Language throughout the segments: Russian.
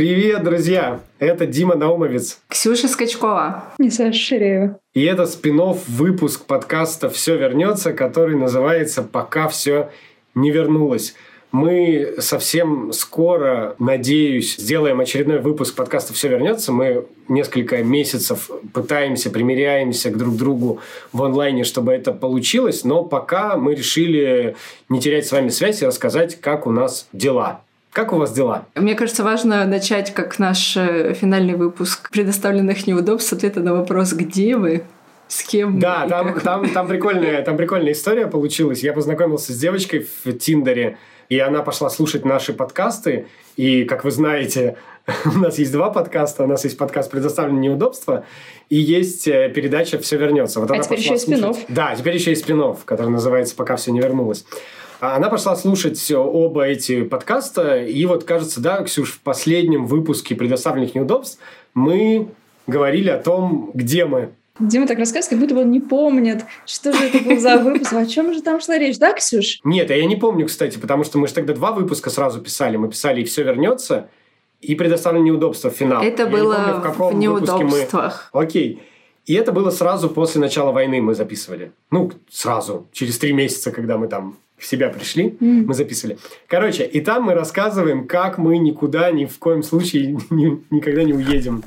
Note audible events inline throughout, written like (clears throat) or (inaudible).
Привет, друзья! Это Дима Наумовец. Ксюша Скачкова. И Саша Ширеева. И это спин выпуск подкаста «Все вернется», который называется «Пока все не вернулось». Мы совсем скоро, надеюсь, сделаем очередной выпуск подкаста «Все вернется». Мы несколько месяцев пытаемся, примеряемся к друг другу в онлайне, чтобы это получилось. Но пока мы решили не терять с вами связь и рассказать, как у нас дела. Как у вас дела? Мне кажется, важно начать, как наш э, финальный выпуск предоставленных неудобств ответа на вопрос «Где вы?». С кем? Да, там, там, там, прикольная, там прикольная история получилась. Я познакомился с девочкой в Тиндере, и она пошла слушать наши подкасты. И, как вы знаете, (laughs) у нас есть два подкаста. У нас есть подкаст «Предоставленные неудобства» и есть э, передача «Все вернется». Вот а она теперь еще и спинов. Да, теперь еще и спинов, который называется «Пока все не вернулось». А она пошла слушать оба эти подкаста, и вот, кажется, да, Ксюш, в последнем выпуске «Предоставленных неудобств» мы говорили о том, где мы Дима так рассказывает, как будто бы он не помнит, что же это был за выпуск, о чем же там шла речь, да, Ксюш? Нет, а я не помню, кстати, потому что мы же тогда два выпуска сразу писали. Мы писали «И все вернется», и «Предоставлено неудобство» в финал. Это я было помню, в, каком в неудобствах. Мы... Окей. И это было сразу после начала войны мы записывали. Ну, сразу, через три месяца, когда мы там в себя пришли, mm. мы записывали. Короче, и там мы рассказываем, как мы никуда ни в коем случае (laughs) ни, никогда не уедем.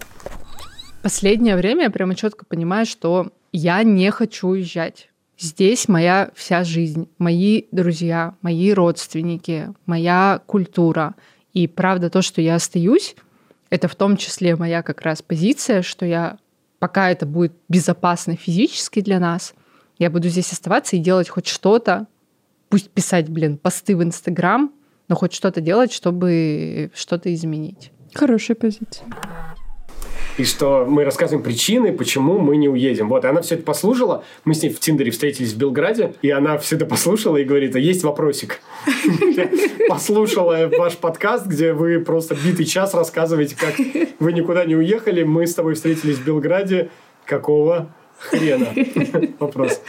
Последнее время я прямо четко понимаю, что я не хочу уезжать. Здесь моя вся жизнь, мои друзья, мои родственники, моя культура. И правда, то, что я остаюсь, это в том числе моя как раз позиция, что я, пока это будет безопасно физически для нас, я буду здесь оставаться и делать хоть что-то, пусть писать, блин, посты в Инстаграм, но хоть что-то делать, чтобы что-то изменить. Хорошая позиция и что мы рассказываем причины, почему мы не уедем. Вот, и она все это послушала. Мы с ней в Тиндере встретились в Белграде, и она все это послушала и говорит, а есть вопросик. (laughs) Послушала ваш подкаст, где вы просто битый час рассказываете, как вы никуда не уехали, мы с тобой встретились в Белграде. Какого хрена? (laughs) Вопрос.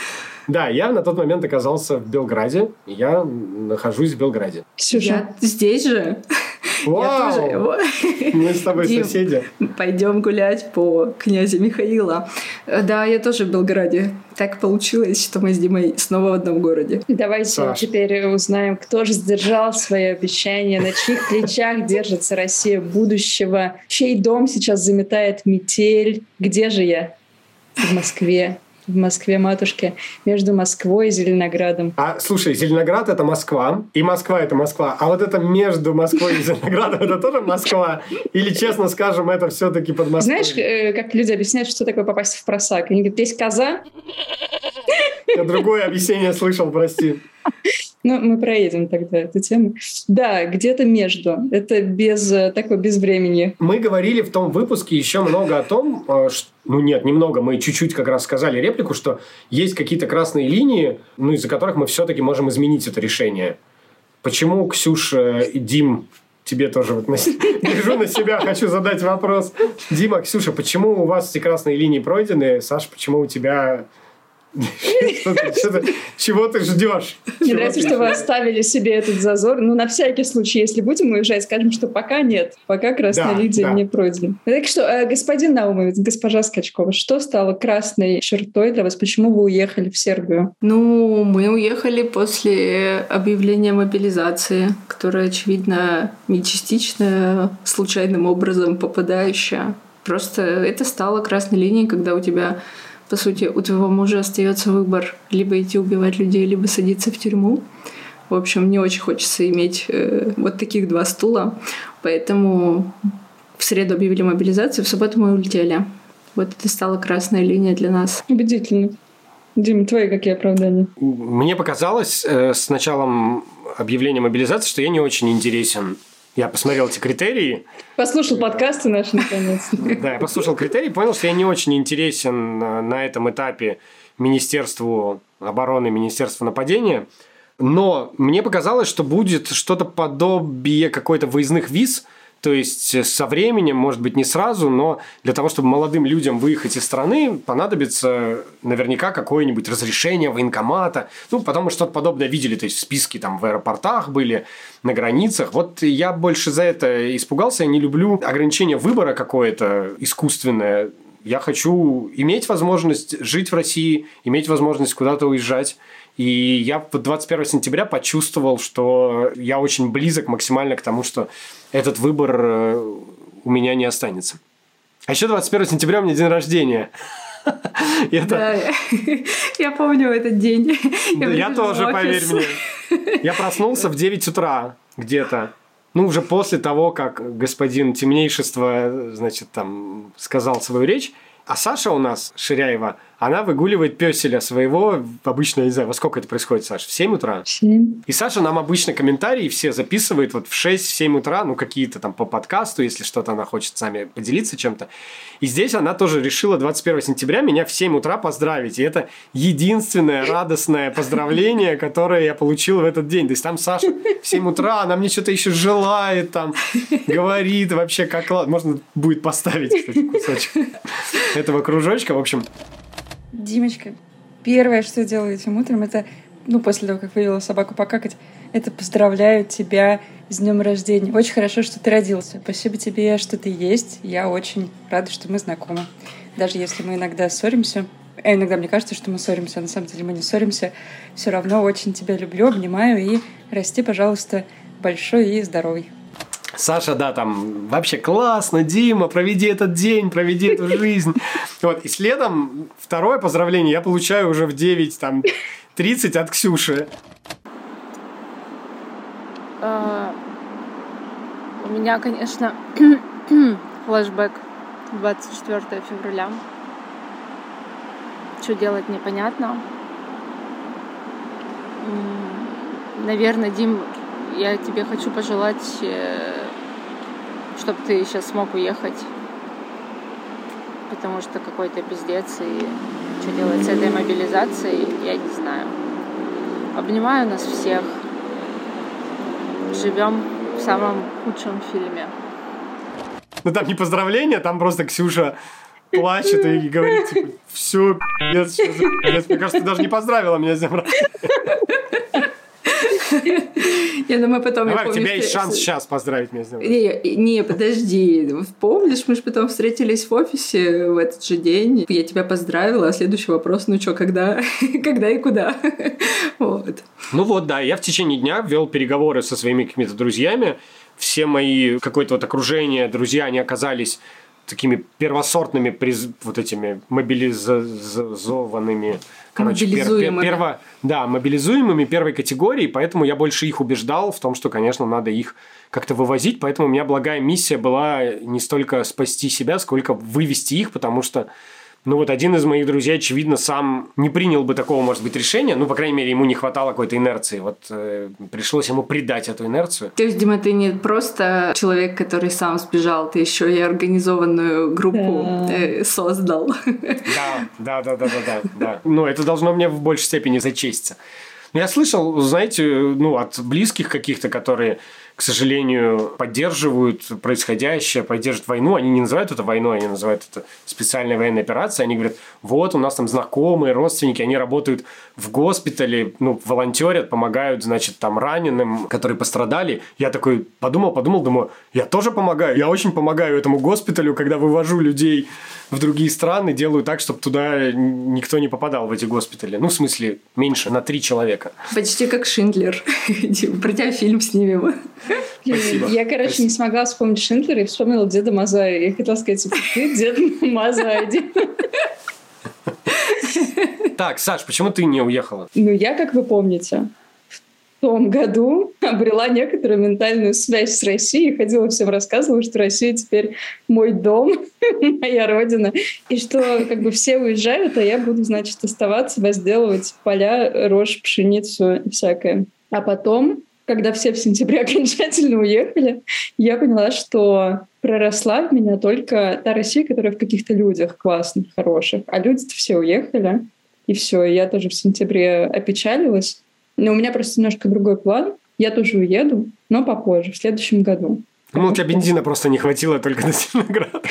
Да, я на тот момент оказался в Белграде. Я нахожусь в Белграде. Ксюша. Я здесь же. (laughs) Вау! Тоже... Мы с тобой Дим, соседи. Пойдем гулять по князю Михаила. Да, я тоже в Белграде. Так получилось, что мы с Димой снова в одном городе. Давайте Саш. теперь узнаем, кто же сдержал свои обещания, на чьих (laughs) плечах держится Россия будущего, чей дом сейчас заметает метель. Где же я? В Москве в Москве матушке между Москвой и Зеленоградом. А слушай, Зеленоград это Москва, и Москва это Москва, а вот это между Москвой и Зеленоградом это тоже Москва? Или, честно скажем, это все-таки под Москвой? Знаешь, э, как люди объясняют, что такое попасть в просак? Они говорят, есть коза. Я другое объяснение слышал, прости. Ну, мы проедем тогда эту тему. Да, где-то между. Это без э, такой без времени. Мы говорили в том выпуске еще много о том, э, что, ну нет, немного, мы чуть-чуть как раз сказали реплику, что есть какие-то красные линии, ну из-за которых мы все-таки можем изменить это решение. Почему, Ксюша и Дим, тебе тоже вот на, держу (laughs) на себя, хочу задать вопрос. Дима, Ксюша, почему у вас эти красные линии пройдены? Саша, почему у тебя (laughs) чего ты ждешь? Мне нравится, что вы оставили себе этот зазор. Ну, на всякий случай, если будем уезжать, скажем, что пока нет. Пока красная линия не пройдена. Так что, э, господин Наумовец, госпожа Скачкова, что стало красной чертой для вас? Почему вы уехали в Сербию? Ну, мы уехали после объявления мобилизации, которая, очевидно, не частично, случайным образом попадающая. Просто это стало красной линией, когда у тебя по сути, у твоего мужа остается выбор либо идти убивать людей, либо садиться в тюрьму. В общем, не очень хочется иметь э, вот таких два стула. Поэтому в среду объявили мобилизацию, в субботу мы улетели. Вот это стала красная линия для нас. Убедительно. Дима, твои какие оправдания? Мне показалось э, с началом объявления мобилизации, что я не очень интересен я посмотрел эти критерии. Послушал подкасты наши, наконец. Да, я послушал критерии, понял, что я не очень интересен на этом этапе Министерству обороны, Министерству нападения. Но мне показалось, что будет что-то подобие какой-то выездных виз, То есть со временем, может быть, не сразу, но для того, чтобы молодым людям выехать из страны, понадобится наверняка какое-нибудь разрешение военкомата. Ну, потому что что-то подобное видели, то есть в списке там в аэропортах были, на границах. Вот я больше за это испугался. Я не люблю ограничение выбора какое-то искусственное. Я хочу иметь возможность жить в России, иметь возможность куда-то уезжать. И я 21 сентября почувствовал, что я очень близок максимально к тому, что этот выбор э, у меня не останется. А еще 21 сентября у меня день рождения. (laughs) Это... Да, (laughs) я помню этот день. (laughs) Я, я тоже, поверь мне. Я проснулся в 9 утра где-то. Ну, уже после того, как господин Темнейшество, значит, там сказал свою речь. А Саша у нас, Ширяева, она выгуливает песеля своего, обычно, я не знаю, во сколько это происходит, Саша, в 7 утра? В 7. И Саша нам обычно комментарии все записывает вот в 6-7 утра, ну, какие-то там по подкасту, если что-то она хочет сами поделиться чем-то. И здесь она тоже решила 21 сентября меня в 7 утра поздравить. И это единственное радостное поздравление, которое я получил в этот день. То есть там Саша в 7 утра, она мне что-то еще желает, там, говорит вообще, как... Можно будет поставить, кстати, кусочек этого кружочка. В общем, Димочка, первое, что я делаю этим утром, это, ну, после того, как вывела собаку покакать, это поздравляю тебя с днем рождения. Очень хорошо, что ты родился. Спасибо тебе, что ты есть. Я очень рада, что мы знакомы. Даже если мы иногда ссоримся, а иногда мне кажется, что мы ссоримся, а на самом деле мы не ссоримся, все равно очень тебя люблю, обнимаю и расти, пожалуйста, большой и здоровый. Саша, да, там вообще классно, Дима, проведи этот день, проведи эту жизнь. Вот, и следом второе поздравление я получаю уже в 9, там, 30 от Ксюши. А, у меня, конечно, (clears throat) флешбэк 24 февраля. Что делать, непонятно. Наверное, Дим, я тебе хочу пожелать э, чтобы ты сейчас смог уехать, потому что какой-то пиздец, и что делать с этой мобилизацией, я не знаю. Обнимаю нас всех. Живем в самом худшем фильме. Ну там не поздравления, там просто Ксюша плачет и говорит, типа, все, пиздец, мне кажется, ты даже не поздравила меня с днем Не, ну мы потом... Давай, у тебя есть шанс сейчас поздравить меня с днем не, подожди. Помнишь, мы же потом встретились в офисе в этот же день. Я тебя поздравила, а следующий вопрос, ну что, когда? (laughs) когда и куда? (laughs) вот. Ну вот, да, я в течение дня вел переговоры со своими какими-то друзьями. Все мои какое-то вот окружение, друзья, они оказались такими первосортными приз... вот этими мобилизованными короче, мобилизуемыми. Пер, перво, да, мобилизуемыми первой категории, поэтому я больше их убеждал в том, что, конечно, надо их как-то вывозить, поэтому у меня благая миссия была не столько спасти себя, сколько вывести их, потому что ну вот один из моих друзей, очевидно, сам не принял бы такого, может быть, решения. Ну, по крайней мере, ему не хватало какой-то инерции. Вот э, пришлось ему придать эту инерцию. То есть, Дима, ты не просто человек, который сам сбежал, ты еще и организованную группу э, создал. Да, да, да, да, да, да, да. Ну, это должно мне в большей степени зачесться. Я слышал, знаете, ну, от близких каких-то, которые к сожалению, поддерживают происходящее, поддерживают войну. Они не называют это войной, они называют это специальной военной операцией. Они говорят, вот у нас там знакомые, родственники, они работают в госпитале, ну, волонтерят, помогают, значит, там раненым, которые пострадали. Я такой подумал, подумал, думаю, я тоже помогаю, я очень помогаю этому госпиталю, когда вывожу людей в другие страны, делаю так, чтобы туда никто не попадал в эти госпитали. Ну, в смысле, меньше, на три человека. Почти как Шиндлер. (laughs) Про тебя фильм снимем. Спасибо. Я, короче, Спасибо. не смогла вспомнить Шиндлера и вспомнила Деда Мазая. Я хотела сказать, типа, ты Дед Мазай. Так, Саш, почему ты не уехала? Ну, я, как вы помните, том году обрела некоторую ментальную связь с Россией, ходила всем рассказывала, что Россия теперь мой дом, (laughs) моя родина, и что как бы все уезжают, а я буду, значит, оставаться, возделывать поля, рожь, пшеницу и всякое. А потом, когда все в сентябре (laughs) окончательно уехали, я поняла, что проросла в меня только та Россия, которая в каких-то людях классных, хороших, а люди-то все уехали. И все, я тоже в сентябре опечалилась. Но у меня просто немножко другой план. Я тоже уеду, но попозже, в следующем году. Ну, у тебя бензина просто не хватило только до Зеленограда.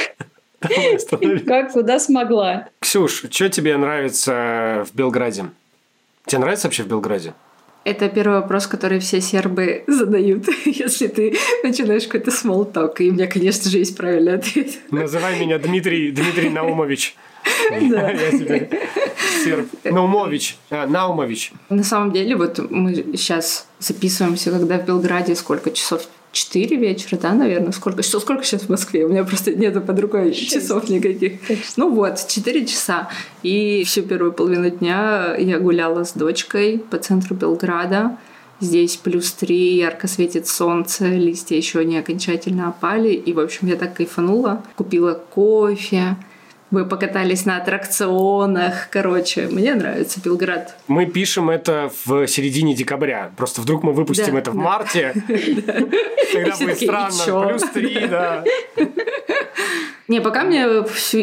(laughs) Как, куда смогла. Ксюш, что тебе нравится в Белграде? Тебе нравится вообще в Белграде? Это первый вопрос, который все сербы (laughs) задают, (laughs) если ты начинаешь какой-то small talk. И у меня, конечно же, есть правильный ответ. Называй меня Дмитрий, Дмитрий (laughs) Наумович. Да. Я теперь серб. Наумович. А, Наумович. На самом деле, вот мы сейчас записываемся, когда в Белграде сколько часов 4 вечера, да, наверное? Сколько, что, сколько сейчас в Москве? У меня просто нету под рукой 6. часов никаких. Ну вот, 4 часа. И всю первую половину дня я гуляла с дочкой по центру Белграда. Здесь плюс 3, ярко светит солнце, листья еще не окончательно опали. И, в общем, я так кайфанула. Купила кофе, мы покатались на аттракционах. Короче, мне нравится Белград. Мы пишем это в середине декабря. Просто вдруг мы выпустим Да, это в да. марте. (laughs) Тогда будет такие, «И странно. чё?» Плюс три, да. (laughs) Не, пока мне...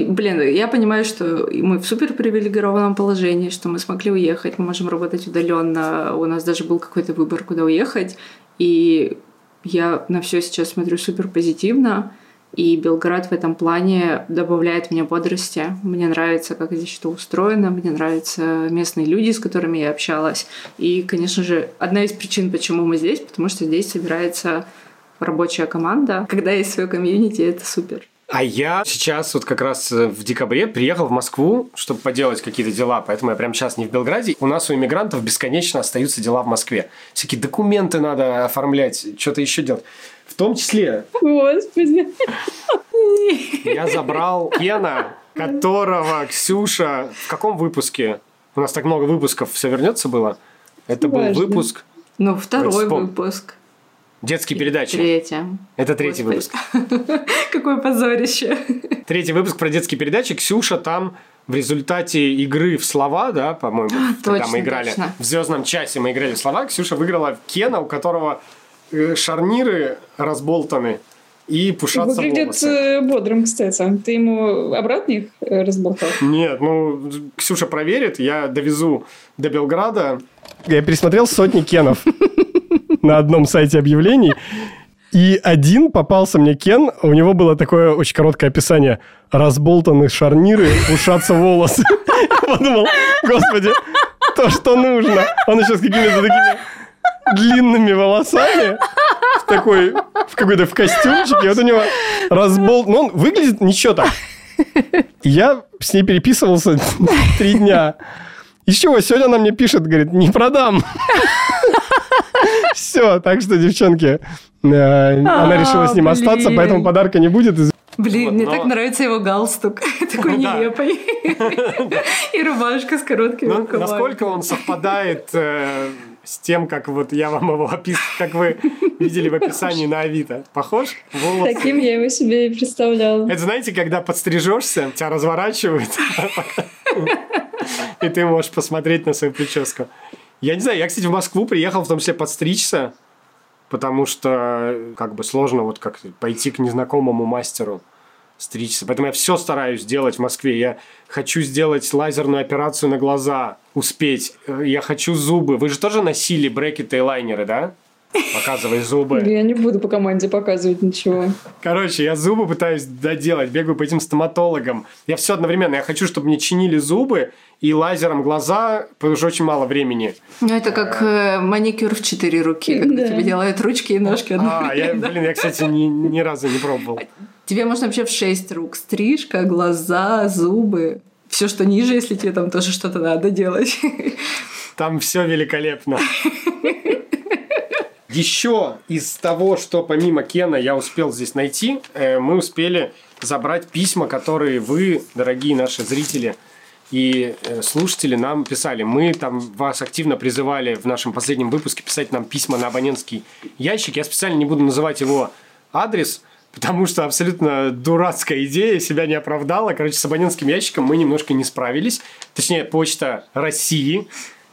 Блин, я понимаю, что мы в супер привилегированном положении, что мы смогли уехать, мы можем работать удаленно. У нас даже был какой-то выбор, куда уехать. И я на все сейчас смотрю супер позитивно. И Белград в этом плане добавляет мне бодрости. Мне нравится, как здесь что устроено, мне нравятся местные люди, с которыми я общалась. И, конечно же, одна из причин, почему мы здесь, потому что здесь собирается рабочая команда. Когда есть свое комьюнити, это супер. А я сейчас вот как раз э, в декабре приехал в Москву, чтобы поделать какие-то дела, поэтому я прямо сейчас не в Белграде. У нас у иммигрантов бесконечно остаются дела в Москве. Всякие документы надо оформлять, что-то еще делать. В том числе Господи. я забрал Кена, которого Ксюша... В каком выпуске? У нас так много выпусков все вернется было. Это был Важно. выпуск Ну, второй выпуск. Детские передачи. Третья. Это третий Господи. выпуск. (laughs) Какое позорище. Третий выпуск про детские передачи. Ксюша там в результате игры в слова, да, по-моему, когда Точно, мы играли точно. в звездном часе, мы играли в слова. Ксюша выиграла Кена, у которого э, шарниры разболтаны и пушатся Выглядит волосы. э, бодрым, кстати. Ты ему обратно их э, разболтал? Нет, ну, Ксюша проверит, я довезу до Белграда. Я пересмотрел сотни кенов (laughs) на одном сайте объявлений. И один попался мне Кен, у него было такое очень короткое описание. Разболтаны шарниры, ушатся волосы. Я подумал, господи, то, что нужно. Он еще с какими-то такими длинными волосами, в такой, в какой-то в костюмчике. Вот у него разболт... Ну, он выглядит ничего так. Я с ней переписывался три дня. Из чего? Сегодня она мне пишет, говорит, не продам. (laughs) Все, так что, девчонки, э, она решила с ним А, остаться, поэтому подарка не будет. Блин, Вот, мне но- так нравится его галстук. (laughs) Такой Да. нелепый. (laughs) И рубашка с короткими Ну, рукавами. насколько он совпадает э, с тем, как вот я вам его описываю, как вы видели в описании на Авито. Похож? Волосы. Таким я его себе и представляла. Это знаете, когда подстрижешься, тебя разворачивают, и ты можешь посмотреть на свою прическу. Я не знаю, я, кстати, в Москву приехал в том числе подстричься, потому что как бы сложно вот как пойти к незнакомому мастеру стричься. Поэтому я все стараюсь делать в Москве. Я хочу сделать лазерную операцию на глаза, успеть. Э, Я хочу зубы. Вы же тоже носили брекеты и лайнеры, да? Показывай зубы. Я не буду по команде показывать ничего. Короче, я зубы пытаюсь доделать, бегаю по этим стоматологам. Я все одновременно. Я хочу, чтобы мне чинили зубы и лазером глаза, потому что очень мало времени. Ну, это как э, маникюр в четыре руки, когда Да. тебе делают ручки и ножки А, я, одновременно. блин, я, кстати, ни, ни разу не пробовал. Тебе можно вообще в шесть рук. Стрижка, глаза, зубы. Все, что ниже, если тебе там тоже что-то надо делать. Там все великолепно. (laughs) Еще из того, что помимо Кена я успел здесь найти, э, мы успели забрать письма, которые вы, дорогие наши зрители и э, слушатели, нам писали. Мы там вас активно призывали в нашем последнем выпуске писать нам письма на абонентский ящик. Я специально не буду называть его адрес, потому что абсолютно дурацкая идея себя не оправдала. Короче, с абонентским ящиком мы немножко не справились. Точнее, почта России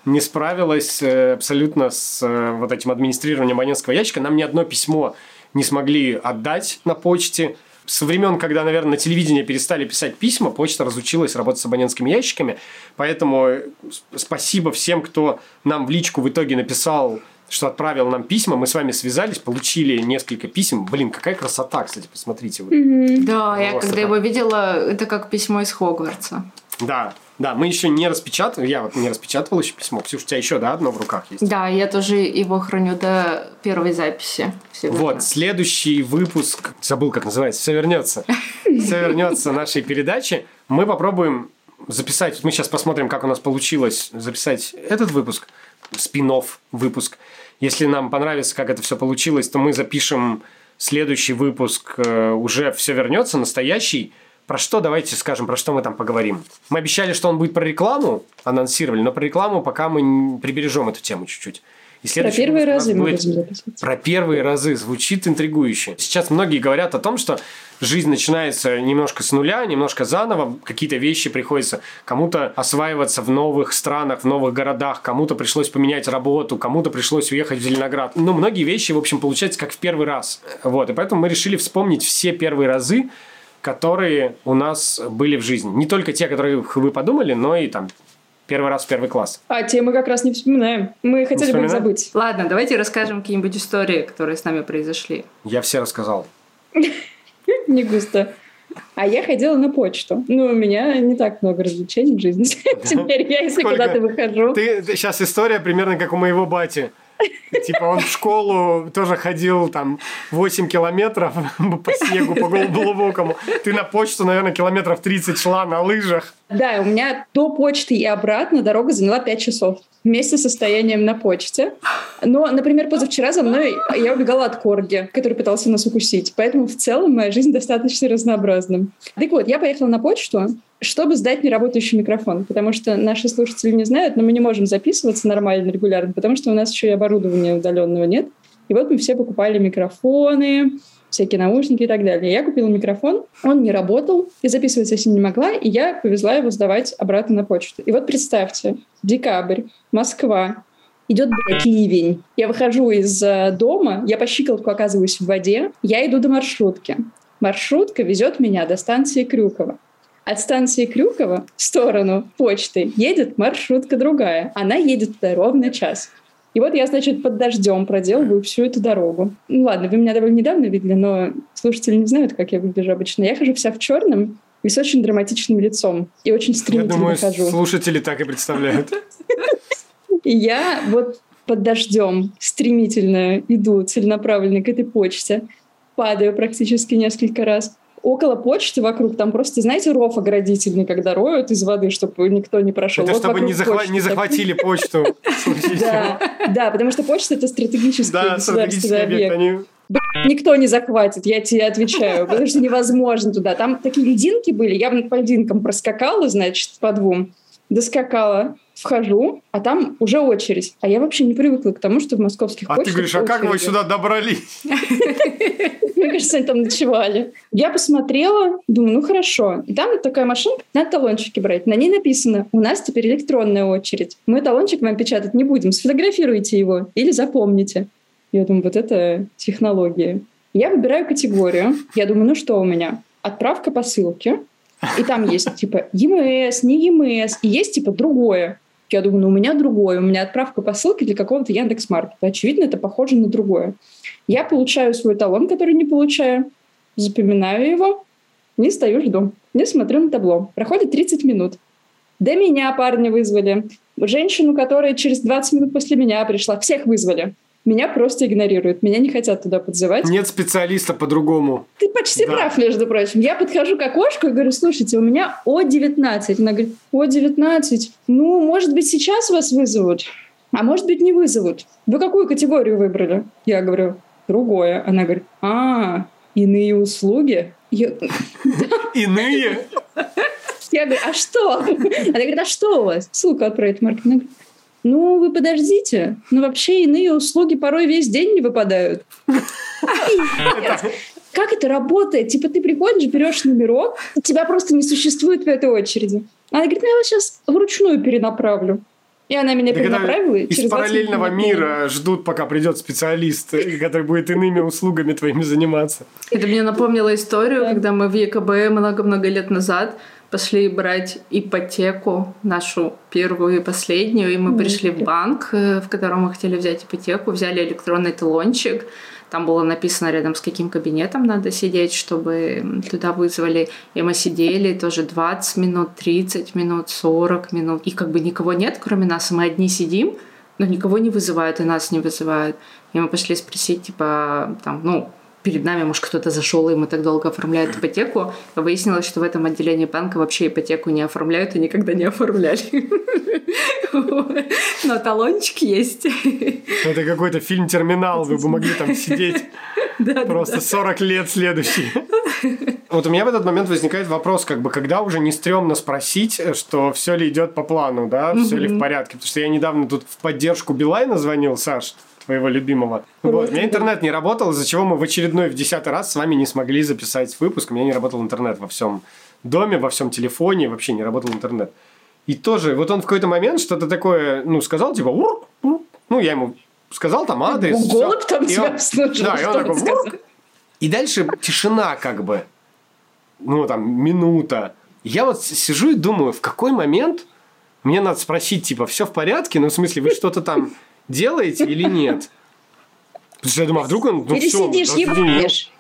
не справилась э, абсолютно с э, вот этим администрированием абонентского ящика. Нам ни одно письмо не смогли отдать на почте. Со времен, когда, наверное, на телевидении перестали писать письма, почта разучилась работать с абонентскими ящиками. Поэтому э, спасибо всем, кто нам в личку в итоге написал что отправил нам письма. Мы с вами связались, получили несколько писем. Блин, какая красота, кстати, посмотрите вы. Мгм. Да, я Просто когда как- его видела, это как письмо из Хогвартса. Да, да, мы еще не распечатали, я вот не распечатывал еще письмо. Ксюш, у тебя еще, да, одно в руках есть? Да, я тоже его храню до первой записи. сегодня. Вот, следующий выпуск, забыл, как называется, все вернется. (laughs) Все вернется нашей передачи. Мы попробуем записать, мы сейчас посмотрим, как у нас получилось записать этот выпуск, спин выпуск. Если нам понравится, как это все получилось, то мы запишем следующий выпуск э, уже все вернется, настоящий. Про что, давайте скажем, про что мы там поговорим. Мы обещали, что он будет про рекламу, анонсировали, но про рекламу пока мы прибережем эту тему чуть-чуть. И Про первые разы мы будем про первые разы звучит интригующе. Сейчас многие говорят о том, что жизнь начинается немножко с нуля, немножко заново, какие-то вещи приходится кому-то осваиваться в новых странах, в новых городах, кому-то пришлось поменять работу, кому-то пришлось уехать в Зеленоград. Ну, многие вещи, в общем, получаются как в первый раз. Вот, и поэтому мы решили вспомнить все первые разы, которые у нас были в жизни. Не только те, которые вы подумали, но и там первый раз в первый класс. А те мы как раз не вспоминаем. Мы хотели бы их забыть. Ладно, давайте расскажем какие-нибудь истории, которые с нами произошли. Я все рассказал. (laughs) Не густо. А я ходила на почту. Ну, у меня не так много развлечений в жизни. (laughs) Теперь я, если куда-то выхожу. Ты, сейчас история примерно как у моего бати. Типа он в школу тоже ходил там 8 километров (laughs) по снегу, по глубокому. Ты на почту, наверное, километров 30 шла на лыжах. Да, у меня до почты и обратно дорога заняла 5 часов. Вместе с состоянием на почте. Но, например, позавчера за мной я убегала от корги, который пытался нас укусить. Поэтому в целом моя жизнь достаточно разнообразна. Так вот, я поехала на почту, чтобы сдать неработающий микрофон, потому что наши слушатели не знают, но мы не можем записываться нормально, регулярно, потому что у нас еще и оборудования удаленного нет. И вот мы все покупали микрофоны, всякие наушники и так далее. Я купила микрофон, он не работал, и записывать я с ним не могла, и я повезла его сдавать обратно на почту. И вот представьте, декабрь, Москва, идет блядь, ливень. Я выхожу из э, дома, я по щиколотку оказываюсь в воде, я иду до маршрутки. Маршрутка везет меня до станции Крюкова. От станции Крюкова в сторону почты едет маршрутка другая. Она едет туда ровно час. И вот я, значит, под дождем проделываю всю эту дорогу. Ну ладно, вы меня довольно недавно видели, но слушатели не знают, как я выгляжу обычно. Я хожу вся в черном и с очень драматичным лицом. И очень Я стремительно думаю, хожу. слушатели так и представляют. Я вот под дождем стремительно иду целенаправленно к этой почте, падаю практически несколько раз. Около почты вокруг там просто, знаете, ров оградительный, когда роют из воды, чтобы никто не прошел. Это Вот чтобы не, захва- почты не так. захватили почту. в (laughs) случае Да, да, потому что почта это стратегический Да, государственный объект. Никто не захватит, я тебе отвечаю, потому что невозможно туда. Там такие льдинки были, я по льдинкам проскакала, значит, по двум, доскакала, вхожу, а там уже очередь. А я вообще не привыкла к тому, что в московских А ты почтах говоришь, а как вы сюда добрались? (laughs) Мне кажется, они там ночевали. Я посмотрела, думаю, ну хорошо. И там такая машинка, надо талончики брать. На ней написано, у нас теперь электронная очередь. Мы талончик вам печатать не будем. Сфотографируйте его или запомните. Я думаю, вот это технология. Я выбираю категорию. Я думаю, ну что у меня? Отправка посылки. И там есть типа ЕМС, не ЕМС. И есть типа другое. Я думаю, ну у меня другое. У меня отправка посылки для какого-то Яндекс.Маркета. Очевидно, это похоже на другое. Я получаю свой талон, который не получаю, запоминаю его, не стою, жду. Не смотрю на табло. Проходит 30 минут. До меня парня вызвали. Женщину, которая через 20 минут после меня пришла. Всех вызвали. Меня просто игнорируют. Меня не хотят туда подзывать. Нет специалиста по-другому. Ты почти Да. прав, между прочим. Я подхожу к окошку и говорю, слушайте, у меня О19. Она говорит, О19? Ну, может быть, сейчас вас вызовут, а может быть, не вызовут. Вы какую категорию выбрали? Я говорю, другое. Она говорит, а, иные услуги? (laughs) Иные? я говорю, а что? Она говорит, а что у вас? Ссылку отправить маркетинг. Ну, вы подождите. Ну, вообще иные услуги порой весь день не выпадают. Как это работает? Типа ты приходишь, берешь номерок, тебя просто не существует в этой очереди. Она говорит, ну я вас сейчас вручную перенаправлю. И она меня перенаправила. Из через 20 параллельного мира ждут, пока придет специалист, который будет иными услугами твоими заниматься. Это мне напомнило историю, Да. когда мы в ЕКБ много-много лет назад пошли брать ипотеку, нашу первую и последнюю, и мы пришли в банк, э, в котором мы хотели взять ипотеку, взяли электронный талончик, там было написано рядом с каким кабинетом надо сидеть, чтобы туда вызвали. И мы сидели тоже 20 минут, 30 минут, 40 минут. И как бы никого нет, кроме нас, мы одни сидим, но никого не вызывают, и нас не вызывают. И мы пошли спросить, типа, там, ну, перед нами, может, кто-то зашел, и мы так долго оформляют ипотеку. А выяснилось, что в этом отделении банка вообще ипотеку не оформляют и никогда не оформляли. Но талончик есть. Это какой-то фильм «Терминал», вы бы могли там сидеть просто 40 лет следующий. Вот у меня в этот момент возникает вопрос, как бы, когда уже не стрёмно спросить, что все ли идет по плану, да, все ли в порядке. Потому что я недавно тут в поддержку Билайна звонил, Саш, твоего любимого. Вот, у меня интернет не работал, из-за чего мы в очередной, в десятый раз с вами не смогли записать выпуск. У меня не работал интернет во всем доме, во всем телефоне, вообще не работал интернет. И тоже, вот он в какой-то момент что-то такое, ну, сказал, типа, ур, ур. ну, я ему сказал там адрес. Голубь там тебя обслужил. Да, и он такой, ур. И дальше тишина как бы, ну, там, минута. Я вот сижу и думаю, в какой момент мне надо спросить, типа, все в порядке? Ну, в смысле, вы что-то там делаете или нет? Потому что я думаю, а вдруг он... Ну, или все, ебашь.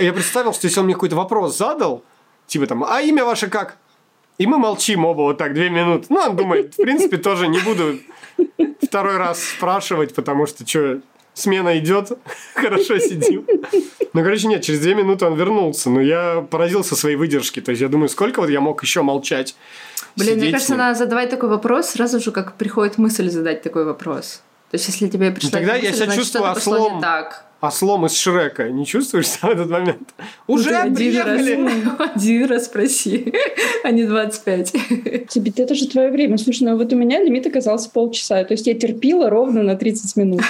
Я представил, что если он мне какой-то вопрос задал, типа там, а имя ваше как? И мы молчим оба вот так две минуты. Ну, он думает, в принципе, тоже не буду второй раз спрашивать, потому что что, смена идет, (laughs) хорошо сидим. Ну, короче, нет, через две минуты он вернулся, но я поразился своей выдержке. То есть я думаю, сколько вот я мог еще молчать. Блин, мне кажется, надо задавать такой вопрос сразу же, как приходит мысль задать такой вопрос. То есть, если тебе пришла Тогда мысль, я себя значит, чувствую ослом. так. Ослом из Шрека. Не чувствуешь себя в этот момент? Уже Ну, один приехали! раз, (laughs) один раз спроси, а не 25. Тебе это же твое время. Слушай, ну вот у меня лимит оказался полчаса. То есть я терпила ровно на 30 минут.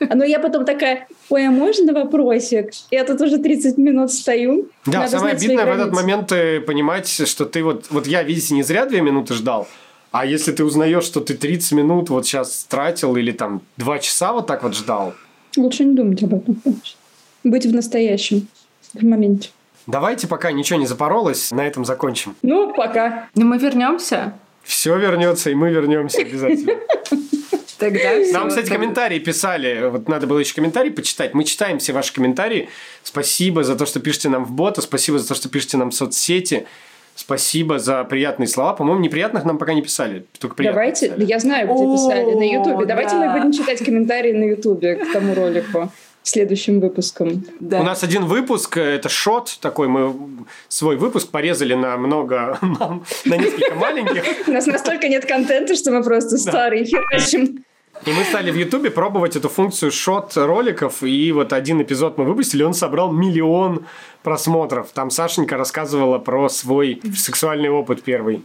Но я потом такая, ой, а можно вопросик? Я тут уже 30 минут стою. Да, Надо самое обидное в этот момент э, понимать, что ты вот... Вот я, видите, не зря две минуты ждал, а если ты узнаешь, что ты 30 минут вот сейчас тратил или там 2 часа вот так вот ждал, Лучше не думать об этом. конечно. Быть в настоящем, в моменте. давайте, пока ничего не запоролось, на этом закончим. Ну, пока. Но мы вернемся. Все вернется, и мы вернемся обязательно. (laughs) Тогда всё. Нам, кстати, комментарии писали. Вот надо было еще комментарии почитать. Мы читаем все ваши комментарии. Спасибо за то, что пишете нам в бота. Спасибо за то, что пишете нам в соцсети. Спасибо за приятные слова. По-моему, неприятных нам пока не писали. Только приятные Давайте, писали. я знаю, где писали, на Ютубе. Давайте да. мы будем читать комментарии на Ютубе к тому ролику следующим выпуском. Да. У нас один выпуск, э, это шот такой, мы свой выпуск порезали на много, (laughs) на несколько маленьких. У нас настолько нет контента, что мы просто старые херачим. И мы стали в Ютубе пробовать эту функцию шот роликов, и вот один эпизод мы выпустили, он собрал миллион просмотров. Там Сашенька рассказывала про свой сексуальный опыт первый.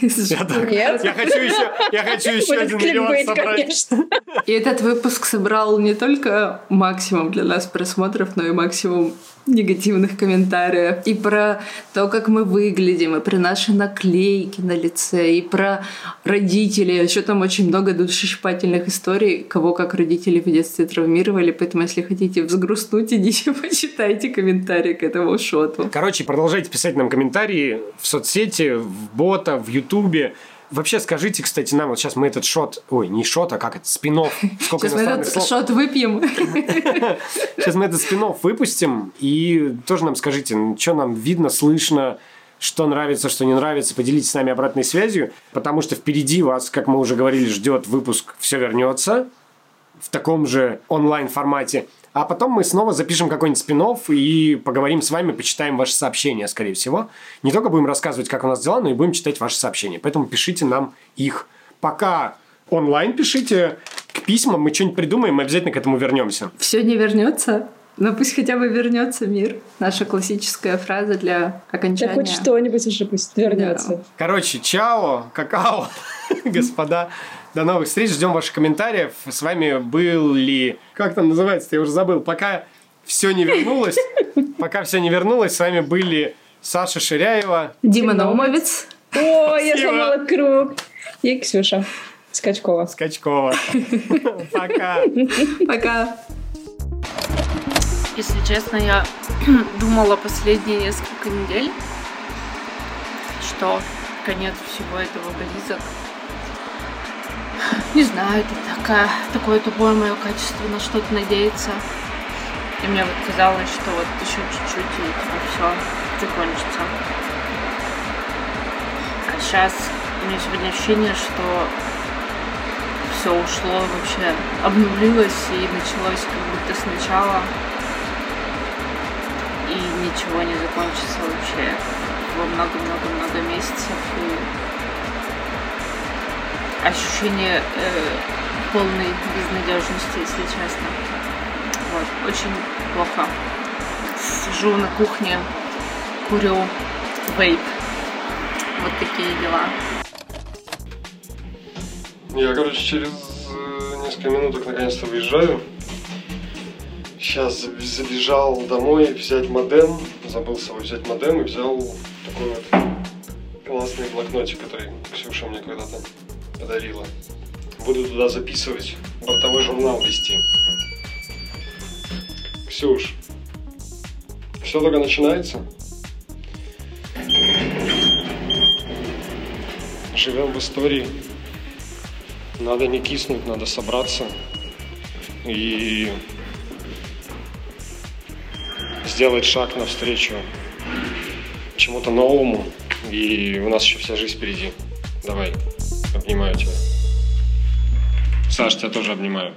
Я, так, Нет. я хочу еще, я хочу еще один миллион собрать. конечно. И этот выпуск собрал не только максимум для нас просмотров, но и максимум негативных комментариев. И про то, как мы выглядим, и про наши наклейки на лице, и про родителей. Еще там очень много душещипательных историй, кого как родители в детстве травмировали. Поэтому, если хотите взгрустнуть, идите (laughs) почитайте комментарии к этому шоту. Короче, продолжайте писать нам комментарии в соцсети, в бота, в Ютубе. Вообще скажите, кстати, нам, вот сейчас мы этот шот, ой, не шот, а как это, спинов. Сколько (laughs) Сейчас мы этот слов. шот выпьем. Сейчас мы этот спинов выпустим, и тоже нам скажите, что нам видно, слышно, что нравится, что не нравится, поделитесь с нами обратной связью, потому что впереди вас, как мы уже говорили, ждет выпуск «Все вернется» в таком же онлайн-формате. А потом мы снова запишем какой-нибудь спин и поговорим с вами, почитаем ваши сообщения, скорее всего. Не только будем рассказывать, как у нас дела, но и будем читать ваши сообщения. Поэтому пишите нам их. Пока онлайн пишите, к письмам мы что-нибудь придумаем, мы обязательно к этому вернемся. Все не вернется, но пусть хотя бы вернется мир. Наша классическая фраза для Да окончания. хоть что-нибудь уже пусть вернется. Короче, чао, какао, (laughs) господа. До новых встреч, ждем ваших комментариев. С вами были... Как там называется я уже забыл. Пока все не вернулось, (laughs) пока все не вернулось, с вами были Саша Ширяева. Дима Наумовец. О, я сломала круг. И Ксюша Скачкова. Скачкова. (laughs) Пока. Пока. Если честно, я (clears throat) думала последние несколько недель что конец всего этого годится не знаю, это такая, такое тупое мое качество на что-то надеяться. И мне вот казалось, что вот еще чуть-чуть, и типа все закончится. А сейчас у меня сегодня ощущение, что все ушло вообще, обнулилось и началось как будто сначала. И ничего не закончится вообще во много-много-много месяцев. И ощущение э, полной безнадежности, если честно. Вот, очень плохо. Сижу на кухне, курю вейп. Вот такие дела. Я, короче, через э, несколько минуток наконец-то выезжаю. Сейчас забежал домой взять модем. Забыл с собой взять модем и взял такой вот классный блокнотик, который Ксюша мне когда-то подарила. Буду туда записывать, бортовой журнал вести. Ксюш, все только начинается. Живем в истории. Надо не киснуть, надо собраться и сделать шаг навстречу чему-то новому. И у нас еще вся жизнь впереди. Давай. Обнимаю тебя. Саш, тебя тоже обнимаю.